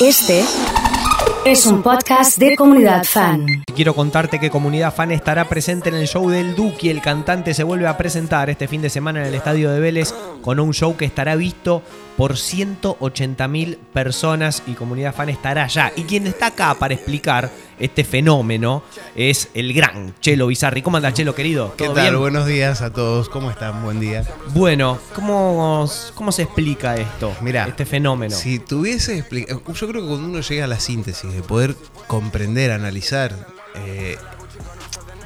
Este es un podcast de comunidad fan. Quiero contarte que Comunidad Fan estará presente en el show del Duki. El cantante se vuelve a presentar este fin de semana en el estadio de Vélez con un show que estará visto por 180.000 personas y Comunidad Fan estará allá. Y quien está acá para explicar este fenómeno es el gran Chelo Bizarri. ¿Cómo anda Chelo, querido? ¿Qué ¿Todo tal? bien? Buenos días a todos. ¿Cómo están? Buen día. Bueno, ¿cómo, ¿cómo se explica esto? Mirá, este fenómeno. Si tuviese yo creo que cuando uno llega a la síntesis de poder comprender, analizar, eh,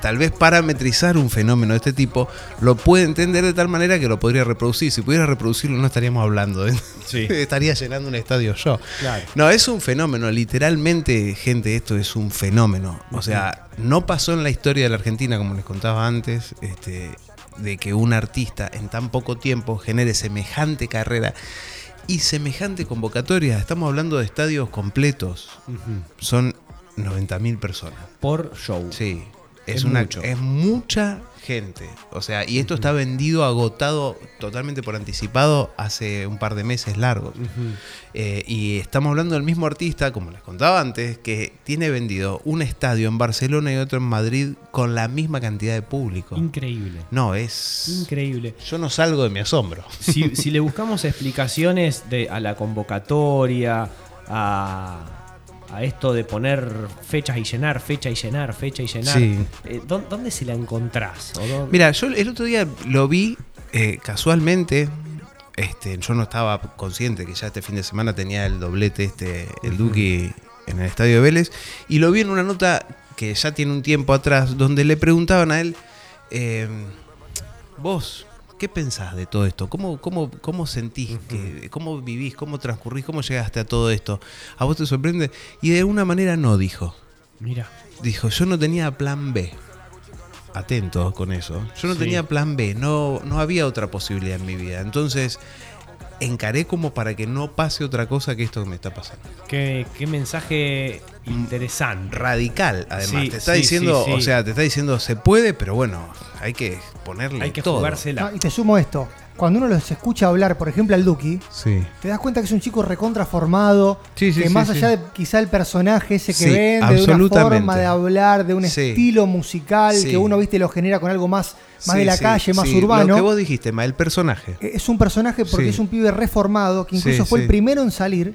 tal vez parametrizar un fenómeno de este tipo, lo puede entender de tal manera que lo podría reproducir. Si pudiera reproducirlo, no estaríamos hablando. de- Sí. Estaría llenando un estadio yo. Claro. No, es un fenómeno. Literalmente, gente, esto es un fenómeno. O sea, no pasó en la historia de la Argentina, como les contaba antes, este, de que un artista en tan poco tiempo genere semejante carrera y semejante convocatoria. Estamos hablando de estadios completos. Son 90.000 personas. Por show. Sí, es, Es una mucho. es mucha gente. O sea, y esto está vendido, agotado totalmente por anticipado hace un par de meses largos. Eh, y estamos hablando del mismo artista, como les contaba antes, que tiene vendido un estadio en Barcelona y otro en Madrid con la misma cantidad de público. Increíble. No, es. Increíble. Yo no salgo de mi asombro. si, si le buscamos explicaciones de, a la convocatoria, a, a esto de poner fechas y llenar, fecha y llenar, fecha y llenar, Sí. eh, ¿dó- ¿dónde se la encontrás? ¿O dó- Mira, yo el otro día lo vi eh, casualmente. Este, yo no estaba consciente que ya este fin de semana tenía el doblete, este, el Duki en el estadio de Vélez. Y lo vi en una nota que ya tiene un tiempo atrás, donde le preguntaban a él, eh, vos, ¿qué pensás de todo esto? ¿Cómo, cómo, cómo sentís? que, ¿Cómo vivís? ¿Cómo transcurrís? ¿Cómo llegaste a todo esto? ¿A vos te sorprende? Y de alguna manera no dijo. Mira, Dijo, yo no tenía plan B. Atento con eso. Yo no Sí. tenía plan B, no, no había otra posibilidad en mi vida. Entonces, encaré como para que no pase otra cosa que esto que me está pasando. qué, qué mensaje interesante. Radical, además. Sí, te está sí, diciendo, sí, sí. o sea, te está diciendo, se puede, pero bueno, hay que ponerle Hay que todo. jugársela. No, y te sumo esto. Cuando uno los escucha hablar, por ejemplo, al Duki, Sí. te das cuenta que es un chico recontra formado, Sí, sí, que más allá de quizá el personaje ese que vende, de una forma de hablar, de un estilo musical, que uno, viste, lo genera con algo más, más de la calle, más sí. Lo que urbano. vos dijiste, ma, el personaje. Eh, Es un personaje porque es un pibe reformado, que incluso fue el primero en salir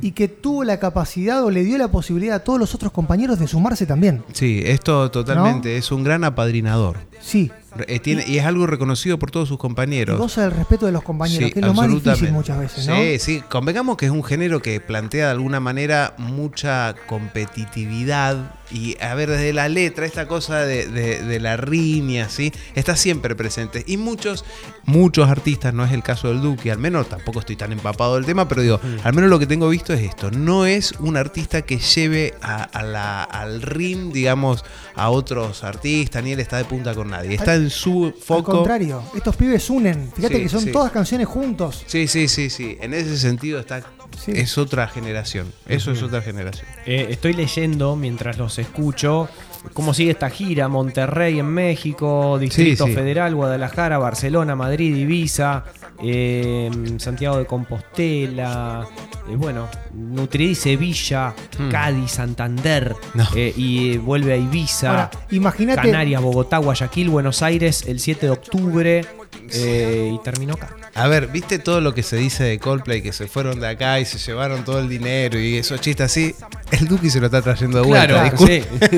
y que tuvo la capacidad o le dio la posibilidad a todos los otros compañeros de sumarse también. Sí, esto totalmente. Es un gran apadrinador. Sí. Eh, tiene- y es algo reconocido por todos sus Y compañeros. goza del respeto de los compañeros, Sí, que es lo más difícil muchas veces, ¿no? Sí, sí, convengamos que es un género que plantea de alguna manera mucha competitividad y, a ver, desde la letra, esta cosa de, de- de la riña, ¿sí? Está siempre presente. Y muchos, muchos artistas, no es el caso del Duque, al menos tampoco estoy tan empapado del tema, pero digo, al menos lo que tengo visto es esto. No es un artista que lleve a, a la- al ring, digamos, a otros artistas, ni él está de punta con nadie. Está en su Al foco. contrario, estos pibes unen. Fíjate Sí, que son sí. todas canciones juntos. Sí, sí, sí, sí. En ese sentido está. Sí. Es otra generación. Eso es otra generación. Eh, estoy leyendo mientras los escucho cómo sigue esta gira. Monterrey en México, Distrito Sí, sí. Federal, Guadalajara, Barcelona, Madrid, Ibiza, eh, Santiago de Compostela, eh, bueno, Nutri Sevilla, Hmm. Cádiz, Santander, No. eh, y eh, vuelve a Ibiza. Ahora, imagínate. Canarias, Bogotá, Guayaquil, Buenos Aires el 7 de octubre eh, y terminó acá. A ver, ¿viste todo lo que se dice de Coldplay? Que se fueron de acá y se llevaron todo el dinero y esos chistes así. El Duki se lo está trayendo de vuelta. disculpe. sí.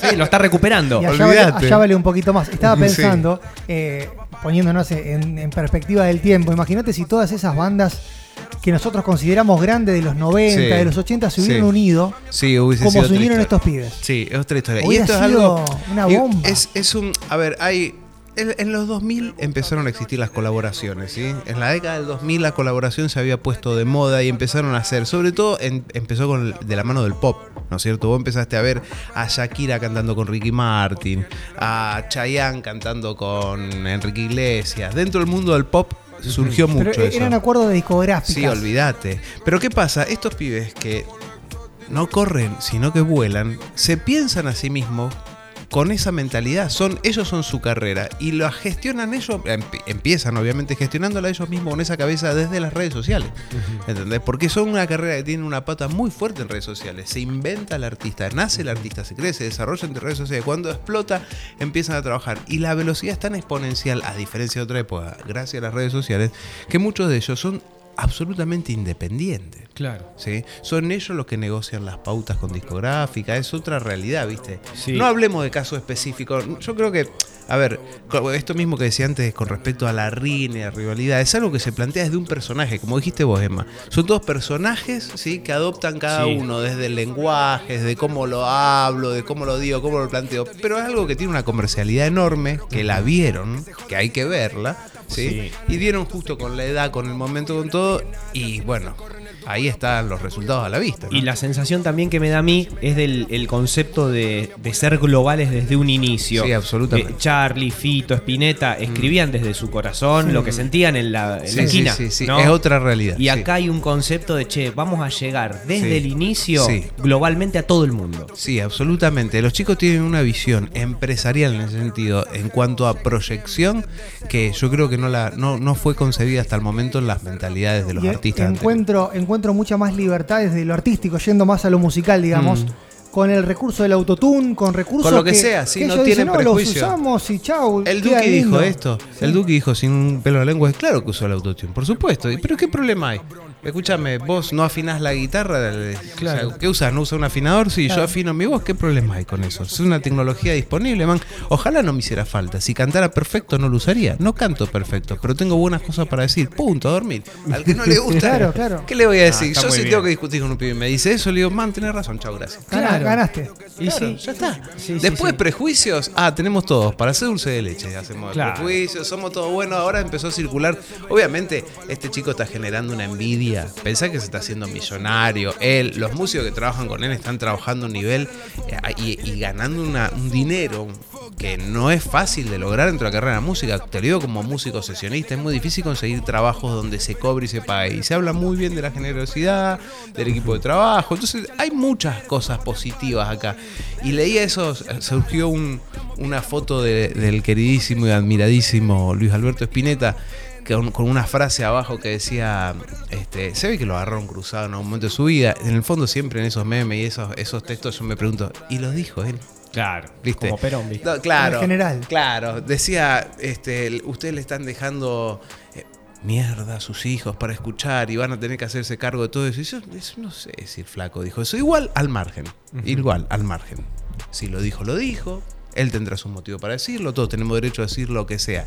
Sí, lo está recuperando. Y allá vale, olvídate. allá vale un poquito más. Estaba Sí. pensando, eh, poniéndonos en, en perspectiva del tiempo, imagínate si todas esas bandas que nosotros consideramos grandes de los 90, Sí. de los 80 se hubieran Sí. unido Sí, hubiese como sido se unieron historia. estos pibes. Sí, es otra historia. y Hubiera esto es sido algo. una y bomba. Es, es un. A ver, hay. En, en los 2000 empezaron a existir las colaboraciones, ¿sí? En la década del 2000 la colaboración se había puesto de moda y empezaron a hacer, sobre todo en- empezó con el- de la mano del pop, ¿no es cierto? Vos empezaste a ver a Shakira cantando con Ricky Martin, a Chayanne cantando con Enrique Iglesias. Dentro del mundo del pop surgió Pero mucho eso. eran acuerdos de discográficas. Sí, olvídate. Pero ¿qué pasa? Estos pibes que no corren, sino que vuelan, se piensan a sí mismos con esa mentalidad. Son, ellos son su carrera y la gestionan ellos, em- empiezan obviamente gestionándola ellos mismos con esa cabeza desde las redes sociales. ¿Entendés? Porque son una carrera que tiene una pata muy fuerte en redes sociales. Se inventa el artista, nace el artista, se crece, se desarrolla entre redes sociales. Cuando explota, empiezan a trabajar. Y la velocidad es tan exponencial, a diferencia de otra época, gracias a las redes sociales, que muchos de ellos son absolutamente independientes. Claro. ¿sí? Son ellos los que negocian las pautas con discográfica, es otra realidad, ¿viste? Sí. No hablemos de casos específicos. Yo creo que, a ver, esto mismo que decía antes con respecto a la riña, y la rivalidad, es algo que se plantea desde un personaje, como dijiste vos, Emma. Son todos personajes, ¿sí? Que adoptan cada Sí. uno, desde el lenguaje, desde cómo lo hablo, de cómo lo digo, cómo lo planteo. Pero es algo que tiene una comercialidad enorme, que la vieron, que hay que verla, ¿sí? Sí. Y dieron justo con la edad, con el momento, con todo, y bueno, ahí están los resultados a la vista. ¿no? Y la sensación también que me da a mí es del el concepto de, de ser globales desde un inicio. Sí, absolutamente. Eh, Charlie, Fito, Spinetta escribían desde su corazón lo que sentían en la, en Sí, la sí, esquina. sí, sí, ¿no? es otra realidad. Y sí. acá hay un concepto de, che, vamos a llegar desde Sí. el inicio Sí. globalmente a todo el mundo. Sí, absolutamente. Los chicos tienen una visión empresarial en ese sentido, en cuanto a proyección, que yo creo que no, la, no, no fue concebida hasta el momento en las mentalidades de los Y artistas. anteriores. encuentro, encuentro mucha más libertad desde lo artístico, yendo más a lo musical, digamos. Con el recurso del autotune, con recursos Mm. Con lo que sea, sí, no tienen dicen, no, los prejuicio". usamos y chau. El Duque dijo lindo". esto. Sí. El Duque dijo sin un pelo en la lengua. Claro que usó el autotune, por supuesto. ¿Y ¿Pero qué problema hay? Escúchame, vos no afinás la guitarra. Claro. o sea, ¿Qué usas? ¿No usa un afinador? Sí, Claro. yo afino mi voz. ¿Qué problema hay con eso? Es una tecnología disponible, man. Ojalá no me hiciera falta. Si cantara perfecto, no lo usaría. No canto perfecto, pero tengo buenas cosas para decir. Punto, a dormir. Al que no le gusta. Claro, claro. ¿Qué le voy a decir? está yo si bien. tengo que discutir con un pibe y me dice eso, le digo, man, tenés razón, chao, gracias. Claro. Ganaste. Y sí, Ya está. Sí, sí, Después sí. prejuicios, ah, tenemos todos. Para hacer dulce de leche hacemos Claro. prejuicios, somos todos buenos. Ahora empezó a circular. Obviamente, este chico está generando una envidia. Pensá que se está haciendo millonario. Él, los músicos que trabajan con él están trabajando a un nivel eh, y, ganando un dinero que no es fácil de lograr dentro de la carrera de la música. Te lo digo como músico sesionista, es muy difícil conseguir trabajos donde se cobre y se pague. Y se habla muy bien de la generosidad, del equipo de trabajo. Entonces hay muchas cosas positivas acá. Y leía eso, surgió un- una foto de- del queridísimo y admiradísimo Luis Alberto Spinetta con, con una frase abajo que decía, este, se ve que lo agarraron cruzado en algún momento de su vida. En el fondo siempre en esos memes y esos, esos textos yo me pregunto, ¿y lo dijo él? Claro. ¿Viste? Como Perón, ¿viste? No, claro. En general. Claro. Decía, este, ustedes le están dejando eh, mierda a sus hijos para escuchar y van a tener que hacerse cargo de todo eso. Y yo, eso no sé si el flaco dijo eso. Igual al margen. Igual al margen. Si lo dijo, lo dijo. Él tendrá su motivo para decirlo. Todos tenemos derecho a decir lo que sea.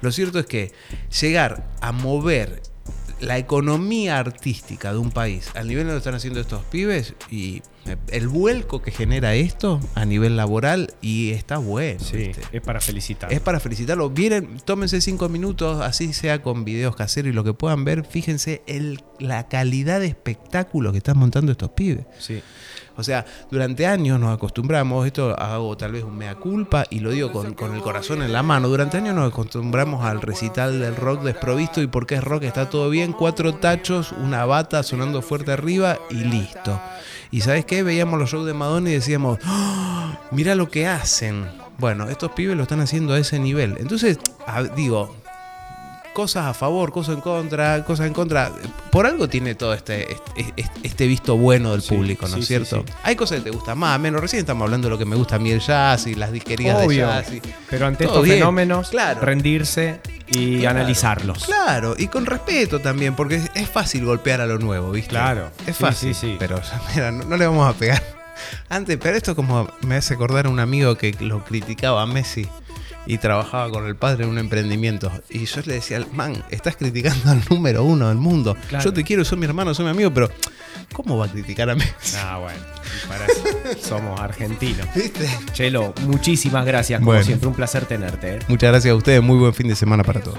Lo cierto es que llegar a mover la economía artística de un país al nivel de lo que están haciendo estos pibes y el vuelco que genera esto a nivel laboral y está bueno. Sí, ¿viste? es para felicitar. Es para felicitarlo. Vienen, tómense cinco minutos, así sea con videos caseros y lo que puedan ver. Fíjense el, la calidad de espectáculo que están montando estos pibes. Sí. O sea, durante años nos acostumbramos, esto hago tal vez un mea culpa y lo digo con, con el corazón en la mano, durante años nos acostumbramos al recital del rock desprovisto y porque es rock está todo bien, cuatro tachos, una bata sonando fuerte arriba y listo. Y sabes qué, veíamos los shows de Madonna y decíamos, ¡Oh! mira lo que hacen. Bueno, estos pibes lo están haciendo a ese nivel. Entonces, digo, cosas a favor, cosas en contra, cosas en contra. Por algo tiene todo este, este, este visto bueno del Sí, público, ¿no es sí, cierto? sí. Hay cosas que te gustan más, menos. Recién estamos hablando de lo que me gusta a mí el jazz y las disquerías de jazz. y- Pero ante Todo estos bien, fenómenos, claro. rendirse y Claro. analizarlos. Claro, y con respeto también, porque es- es fácil golpear a lo nuevo, ¿viste? Claro. Es fácil, sí, sí. pero mira, no, no le vamos a pegar. Antes, pero esto como me hace acordar a un amigo que lo criticaba a Messi y trabajaba con el padre en un emprendimiento. Y yo le decía, man, estás criticando al número uno del mundo. Claro. Yo te quiero, soy mi hermano, soy mi amigo, pero ¿cómo va a criticar a Messi? Ah, bueno. Para eso somos argentinos. ¿Viste? Chelo, muchísimas gracias. Como Bueno. siempre, un placer tenerte. ¿eh? Muchas gracias a ustedes, muy buen fin de semana para todos.